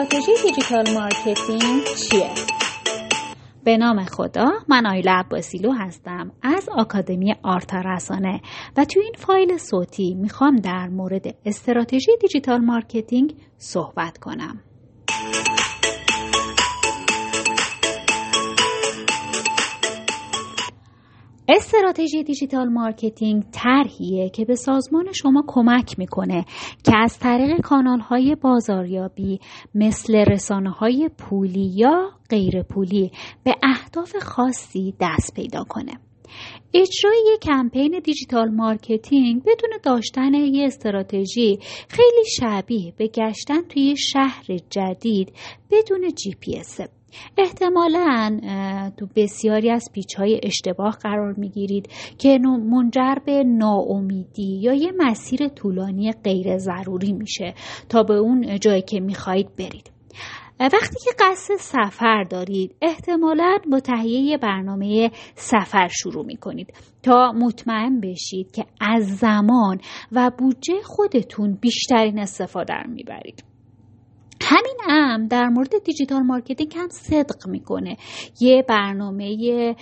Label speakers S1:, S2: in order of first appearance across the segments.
S1: استراتژی digital marketing چیه؟ به نام خدا من آیلا عباسیلو هستم از آکادمی آرتا رسانه و تو این فایل صوتی می‌خوام در مورد استراتژی digital marketing صحبت کنم. استراتژی digital marketing طرحیه که به سازمان شما کمک می‌کنه که از طریق کانال های بازاریابی مثل رسانه های پولی یا غیر پولی به اهداف خاصی دست پیدا کنه. اجرای یک کمپین digital marketing بدون داشتن یک استراتژی خیلی شبیه به گشتن توی شهر جدید بدون جی پی احتمالا تو بسیاری از پیچ های اشتباه قرار می‌گیرید که منجر به ناامیدی یا یه مسیر طولانی غیر ضروری میشه تا به اون جایی که می‌خواهید برید. وقتی که قصد سفر دارید احتمالا با تهیه برنامه سفر شروع می کنید تا مطمئن بشید که از زمان و بودجه خودتون بیشترین استفاده رو می‌برید. همین هم در مورد digital marketing هم صدق می‌کنه. یه برنامه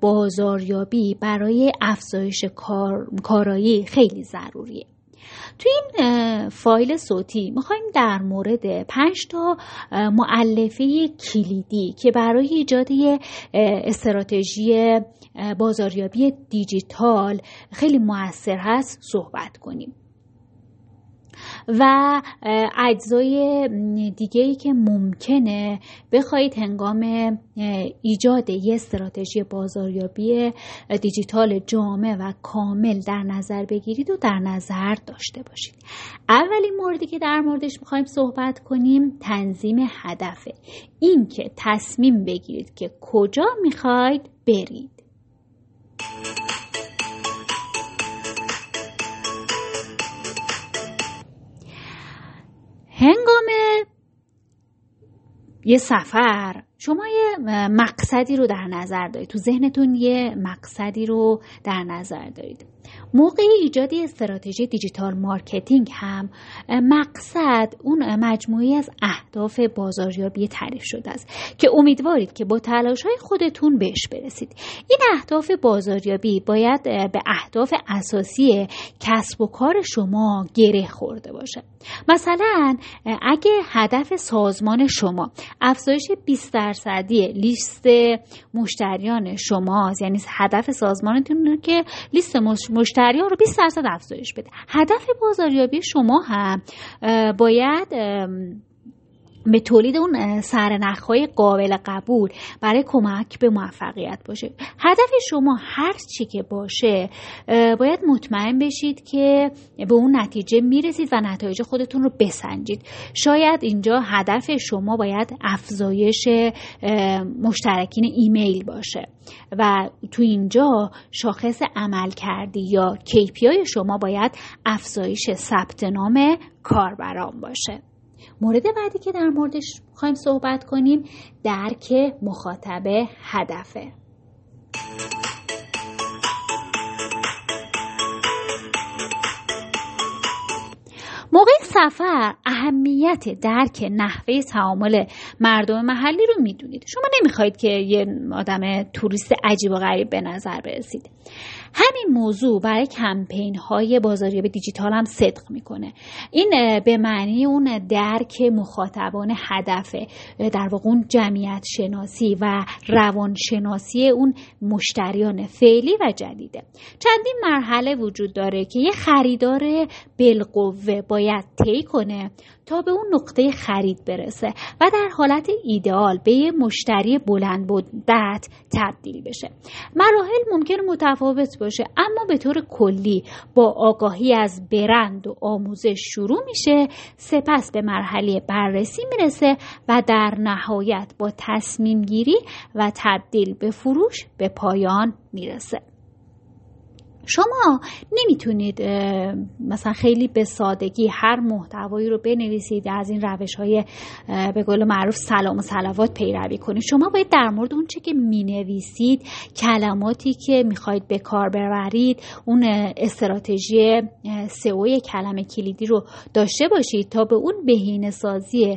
S1: بازاریابی برای افزایش کار، کارایی خیلی ضروریه. تو این فایل صوتی می‌خوایم در مورد پنج تا معلفه کلیدی که برای ایجاد استراتژی بازاریابی دیجیتال خیلی موثر هست صحبت کنیم. و اجزای دیگه ای که ممکنه بخواهید هنگام ایجاد یه استراتژی بازاریابی دیجیتال جامع و کامل در نظر بگیرید و در نظر داشته باشید. اولین موردی که در موردش می‌خوایم صحبت کنیم تنظیم هدفه. این که تصمیم بگیرید که کجا می‌خواید برید. هنگام یه سفر شما یه مقصدی رو در نظر دارید. تو ذهنتون یه مقصدی رو در نظر دارید. موقع ایجاد استراتژی digital marketing هم مقصد اون مجموعی از اهداف بازاریابی تعریف شده است که امیدوارید که با تلاش های خودتون بهش برسید. این اهداف بازاریابی باید به اهداف اساسی کسب و کار شما گره خورده باشه. مثلا اگه هدف سازمان شما افزایش 20 درصدی لیست مشتریان شماست یعنی هدف سازمانتون که لیست مشتریان رو 20 درصد افزایش بده. هدف بازاریابی شما هم باید به تولید اون سرنخهای قابل قبول برای کمک به موفقیت باشه. هدف شما هر چی که باشه باید مطمئن بشید که به اون نتیجه می‌رسید و نتایج خودتون رو بسنجید. شاید اینجا هدف شما باید افزایش مشترکین ایمیل باشه و تو اینجا شاخص عمل کردی یا KPI شما باید افزایش ثبت نام کاربران باشه. مورد بعدی که در موردش خواهیم صحبت کنیم درک مخاطب هدفه. موقع سفر اهمیت درک نحوه تعامل مردم محلی رو می‌دونید. شما نمی‌خواید که یه آدم توریست عجیب و غریب به نظر برسید. همین موضوع برای کمپین های بازاریابی دیجیتال هم صدق می‌کنه. این به معنی اون درک مخاطبان هدفه. در واقع اون جمعیت شناسی و روانشناسی اون مشتریان فعلی و جدیده. چندین مرحله وجود داره که یه خریدار بالقوه باید طی کنه تا به اون نقطه خرید برسه و در حالت ایدئال به یه مشتری بلند مدت تبدیل بشه. مراحل ممکن متفاوت باشه اما به طور کلی با آگاهی از برند و آموزش شروع میشه سپس به مرحله بررسی می‌رسه و در نهایت با تصمیم گیری و تبدیل به فروش به پایان می‌رسه. شما نمی‌تونید مثلا خیلی به سادگی هر محتوایی رو بنویسید از این روش های به قول معروف سلام و سلوات پیروی کنید. شما باید در مورد اون چه که می‌نویسید کلماتی که می‌خواید به کار ببرید اون استراتژی سئو کلمه کلیدی رو داشته باشید تا به اون بهینه سازی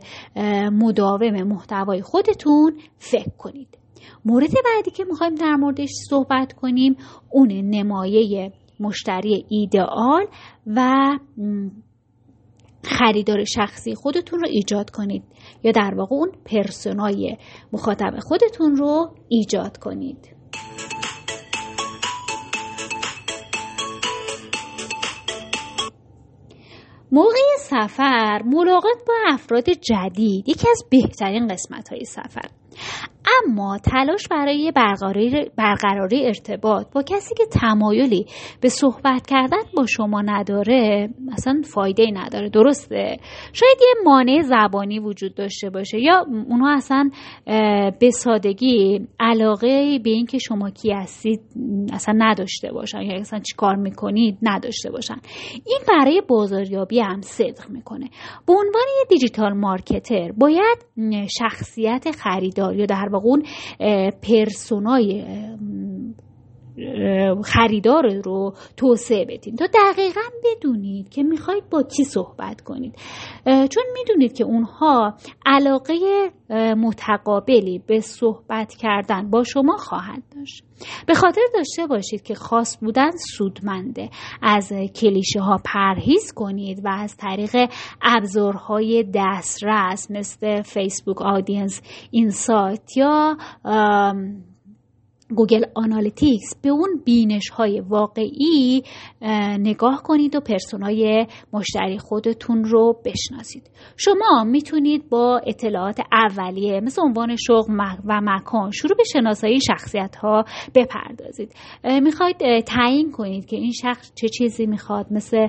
S1: مداوم محتوای خودتون فکر کنید. مورد بعدی که می‌خوایم در موردش صحبت کنیم اون نمایه مشتری ایدئال و خریدار شخصی خودتون رو ایجاد کنید یا در واقع اون پرسونای مخاطب خودتون رو ایجاد کنید. موقع سفر ملاقات با افراد جدید یکی از بهترین قسمت های سفر. اما تلاش برای برقراری ارتباط با کسی که تمایلی به صحبت کردن با شما نداره مثلا فایده نداره. درسته؟ شاید یه مانع زبانی وجود داشته باشه یا اونها اصلا به سادگی علاقه به اینکه شما کی هستید اصلا نداشته باشن یا اصلا چی کار می‌کنید نداشته باشن. این برای بازاریابی هم صدق می‌کنه. به عنوان یه دیجیتال مارکتر باید شخصیت خریدار یا در واقع اون پرسونای خریدار رو توسعه بدین. تا دقیقا بدونید که می‌خواید با کی صحبت کنید. چون می‌دونید که اونها علاقه متقابلی به صحبت کردن با شما خواهند داشت. به خاطر داشته باشید که خاص بودن سودمنده. از کلیشه ها پرهیز کنید و از طریق ابزارهای دسترس مثل Facebook Audience Insight یا Google Analytics به اون بینش های واقعی نگاه کنید و persona ی مشتری خودتون رو بشناسید. شما می‌تونید با اطلاعات اولیه مثل عنوان شغل و مکان شروع به شناسایی شخصیت ها بپردازید می‌خواید تعیین کنید که این شخص چه چیزی می‌خواد مثل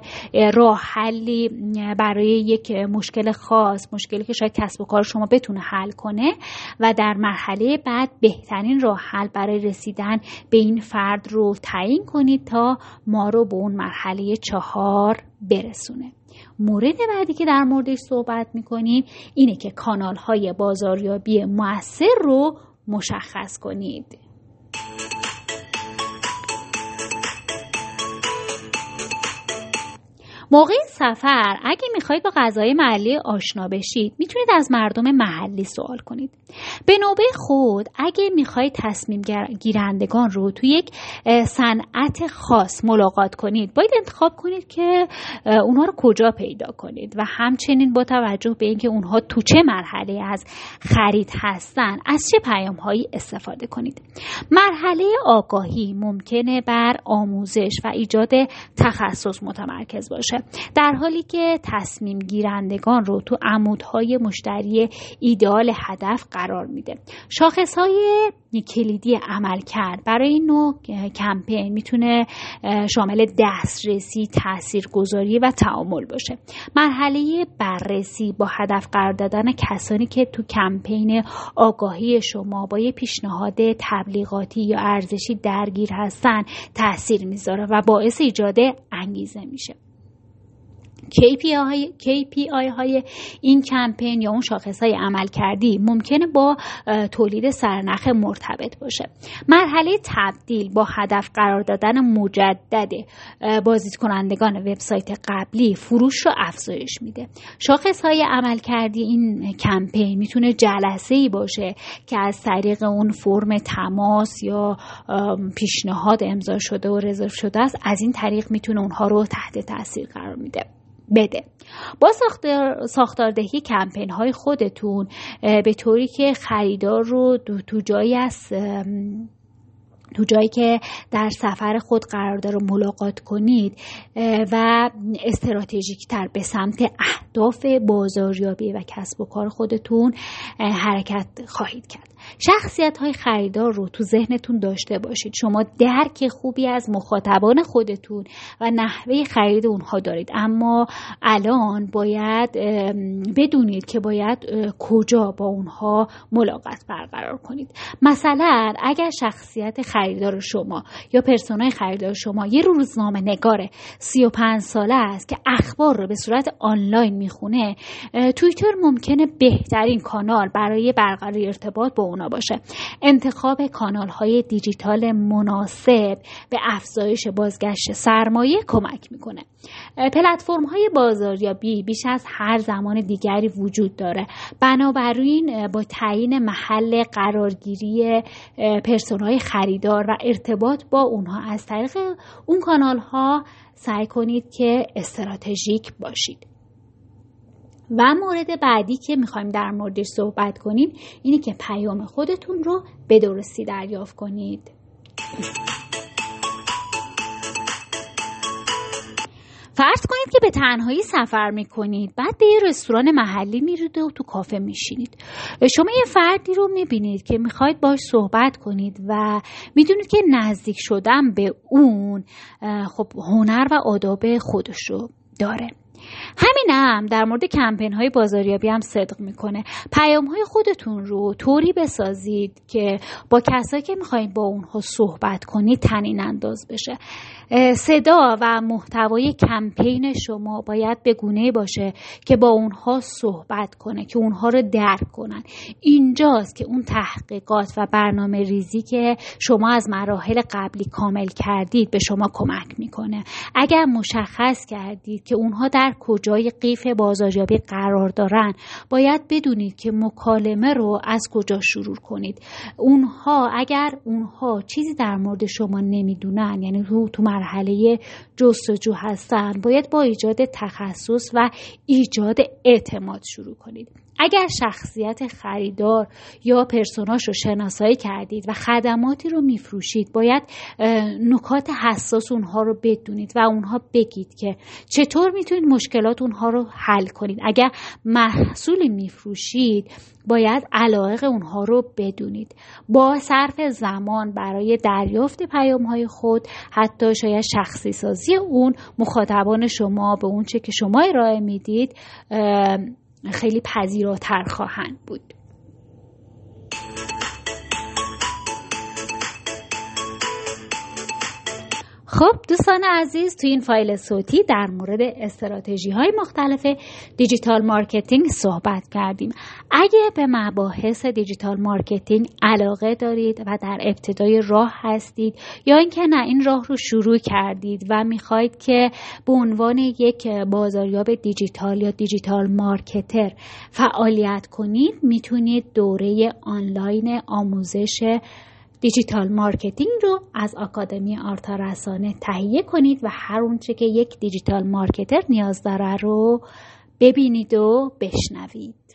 S1: راه حلی برای یک مشکل خاص مشکلی که شاید کسب و کار شما بتونه حل کنه و در مرحله بعد بهترین راه حل برای رسیدن به این فرد رو تعیین کنید تا ما رو به اون مرحله چهار برسونه. مورد بعدی که در موردش صحبت می‌کنیم اینه که کانال های بازاریابی موثر رو مشخص کنید. موقع سفر اگه می‌خواید با غذای محلی آشنا بشید می‌تونید از مردم محلی سوال کنید. به نوبه خود اگه می‌خواید تصمیم گیرندگان رو تو یک صنعت خاص ملاقات کنید باید انتخاب کنید که اونها رو کجا پیدا کنید و همچنین با توجه به اینکه اونها تو چه مرحله از خرید هستن از چه پیام هایی استفاده کنید. مرحله آگاهی ممکنه بر آموزش و ایجاد تخصص متمرکز باشه. در حالی که تصمیم گیرندگان رو تو عمودهای مشتری ایدال هدف قرار میده. شاخص های کلیدی عمل کرد برای این نوع کمپین می‌تونه شامل دسترسی تاثیرگذاری و تعامل باشه. مرحله بررسی با هدف قرار دادن کسانی که تو کمپین آگاهی شما با یه پیشنهاد تبلیغاتی یا ارزشی درگیر هستن تاثیر می‌ذاره و باعث ایجاد انگیزه میشه. KPI های, KPI های این کمپین یا اون شاخص های عمل کردی ممکنه با تولید سرنخ مرتبط باشه. مرحله تبدیل با هدف قرار دادن مجدد بازدید کنندگان وبسایت قبلی فروش رو افزایش میده. شاخص های عمل کردی این کمپین می‌تونه جلسه ای باشه که از طریق اون فرم تماس یا پیشنهاد امضا شده و رزرو شده است از این طریق می‌تونه اونها رو تحت تاثیر قرار میده. بده. با ساختار ساختاردهی کمپین های خودتون به طوری که خریدار رو تو جایی از تو جایی که در سفر خود قرار داره ملاقات کنید و استراتژیک تر به سمت اهداف بازاریابی و کسب و کار خودتون حرکت خواهید کرد. شخصیت های خریدار رو تو ذهنتون داشته باشید. شما درک خوبی از مخاطبان خودتون و نحوه خرید اونها دارید. اما الان باید بدونید که باید کجا با اونها ملاقات برقرار کنید. مثلا اگر شخصیت خریدار شما یا پرسونای خریدار شما یه روزنامه نگاره 35 ساله است که اخبار رو به صورت آنلاین می‌خونه توییتر ممکنه بهترین کانال برای برقراری ارتباط با اونا باشه. انتخاب کانال های دیجیتال مناسب به افزایش بازگشت سرمایه کمک می‌کنه. پلتفرم های بازاریابی بیش از هر زمان دیگری وجود داره. بنابراین با تعیین محل قرارگیری پرسون های خریدار و ارتباط با اونها از طریق اون کانال ها سعی کنید که استراتژیک باشید. و مورد بعدی که می‌خوایم در موردش صحبت کنیم اینه که پیام خودتون رو به درستی دریافت کنید. فرض کنید که به تنهایی سفر می‌کنید بعد به یه رستوران محلی میرید و تو کافه میشینید. شما یه فردی رو می‌بینید که می‌خواید باش صحبت کنید و می‌دونید که نزدیک شدن به اون خب هنر و آداب خودش رو داره. همینم در مورد کمپین های بازاریابی هم صدق می‌کنه. پیام های خودتون رو طوری بسازید که با کسایی که می‌خواید با اونها صحبت کنید تنین انداز بشه. صدا و محتوای کمپین شما باید به گونه باشه که با اونها صحبت کنه که اونها رو درک کنن. اینجاست که اون تحقیقات و برنامه ریزی که شما از مراحل قبلی کامل کردید به شما کمک می‌کنه. اگر مشخص کردید که اونها در کجای قیف بازاریابی قرار دارن. باید بدونید که مکالمه رو از کجا شروع کنید. اونها اگر اونها چیزی در مورد شما نمی‌دونن یعنی تو تو مرحله جستجو هستن باید با ایجاد تخصص و ایجاد اعتماد شروع کنید. اگر شخصیت خریدار یا پرسوناش رو شناسایی کردید و خدماتی رو میفروشید باید نکات حساس اونها رو بدونید و اونها بگید که چطور می‌تونید مشکلات اونها رو حل کنید. اگر محصولی میفروشید باید علایق اونها رو بدونید. با صرف زمان برای دریافت پیام های خود حتی شاید شخصی سازی اون مخاطبان شما به اون چه که شما ارائه می‌دید خیلی پذیراتر خواهند بود. خب دوستان عزیز تو این فایل صوتی در مورد استراتژی های مختلف digital marketing صحبت کردیم. اگه به مباحث digital marketing علاقه دارید و در ابتدای راه هستید یا اینکه نه این راه رو شروع کردید و می‌خواید که به عنوان یک بازاریاب دیجیتال یا digital marketer فعالیت کنید می‌تونید دوره آنلاین آموزش digital marketing رو از آکادمی آرتا رسانه تهیه کنید و هر اونچه که یک digital marketer نیاز داره رو ببینید و بشنوید.